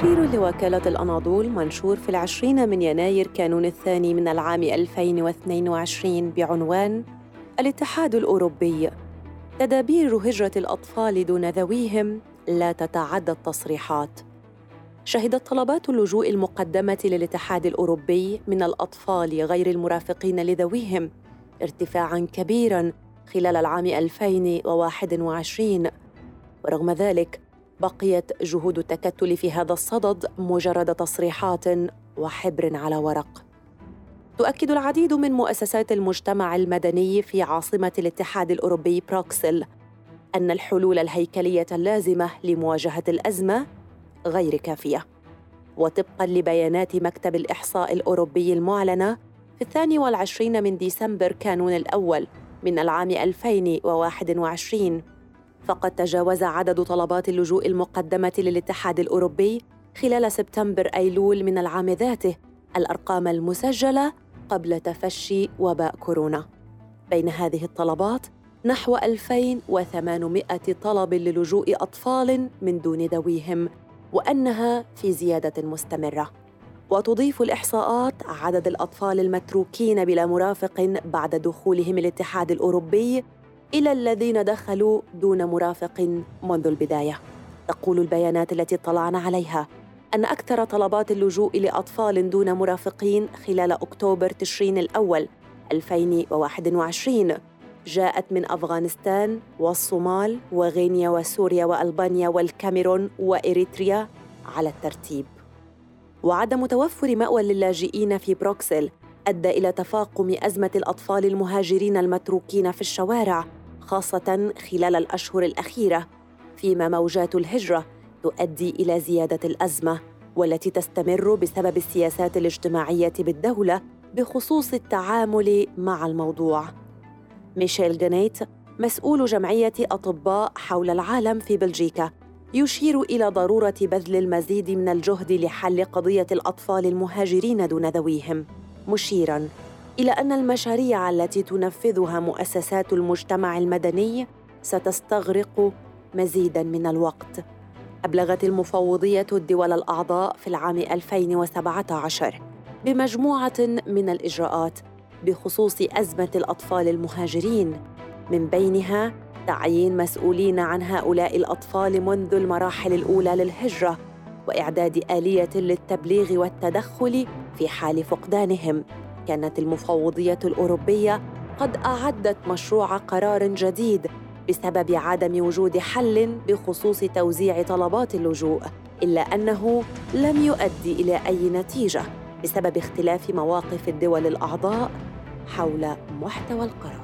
تقرير لوكالة الأناضول منشور في العشرين من يناير كانون الثاني من العام 2022 بعنوان الاتحاد الأوروبي. تدابير هجرة الأطفال دون ذويهم لا تتعدى التصريحات. شهدت طلبات اللجوء المقدمة للاتحاد الأوروبي من الأطفال غير المرافقين لذويهم ارتفاعاً كبيراً خلال العام 2021 ورغم ذلك بقيت جهود التكتل في هذا الصدد مجرد تصريحات وحبر على ورق. تؤكد العديد من مؤسسات المجتمع المدني في عاصمة الاتحاد الأوروبي بروكسل أن الحلول الهيكلية اللازمة لمواجهة الأزمة غير كافية. وطبقا لبيانات مكتب الإحصاء الأوروبي المعلنة في الثاني والعشرين من ديسمبر كانون الأول من العام 2021 فقد تجاوز عدد طلبات اللجوء المقدمة للاتحاد الأوروبي خلال سبتمبر أيلول من العام ذاته الأرقام المسجلة قبل تفشي وباء كورونا. بين هذه الطلبات نحو 2800 طلب للجوء أطفال من دون ذويهم وأنها في زيادة مستمرة. وتضيف الإحصاءات عدد الأطفال المتروكين بلا مرافق بعد دخولهم الاتحاد الأوروبي إلى الذين دخلوا دون مرافق منذ البداية. تقول البيانات التي اطلعنا عليها أن أكثر طلبات اللجوء لأطفال دون مرافقين خلال أكتوبر تشرين الأول 2021 جاءت من أفغانستان والصومال وغينيا وسوريا وألبانيا والكاميرون وإريتريا على الترتيب. وعدم توفر مأوى للاجئين في بروكسل أدى إلى تفاقم أزمة الأطفال المهاجرين المتروكين في الشوارع خاصة خلال الأشهر الأخيرة فيما موجات الهجرة تؤدي إلى زيادة الأزمة والتي تستمر بسبب السياسات الاجتماعية بالدولة بخصوص التعامل مع الموضوع. ميشيل جانيت مسؤول جمعية أطباء حول العالم في بلجيكا يشير إلى ضرورة بذل المزيد من الجهد لحل قضية الأطفال المهاجرين دون ذويهم مشيرا. إلى أن المشاريع التي تنفذها مؤسسات المجتمع المدني ستستغرق مزيدا من الوقت. أبلغت المفوضية الدول الأعضاء في العام 2017 بمجموعة من الإجراءات بخصوص أزمة الأطفال المهاجرين من بينها تعيين مسؤولين عن هؤلاء الأطفال منذ المراحل الأولى للهجرة وإعداد آلية للتبليغ والتدخل في حال فقدانهم. كانت المفوضية الأوروبية قد أعدت مشروع قرار جديد بسبب عدم وجود حل بخصوص توزيع طلبات اللجوء إلا أنه لم يؤدي إلى أي نتيجة بسبب اختلاف مواقف الدول الأعضاء حول محتوى القرار.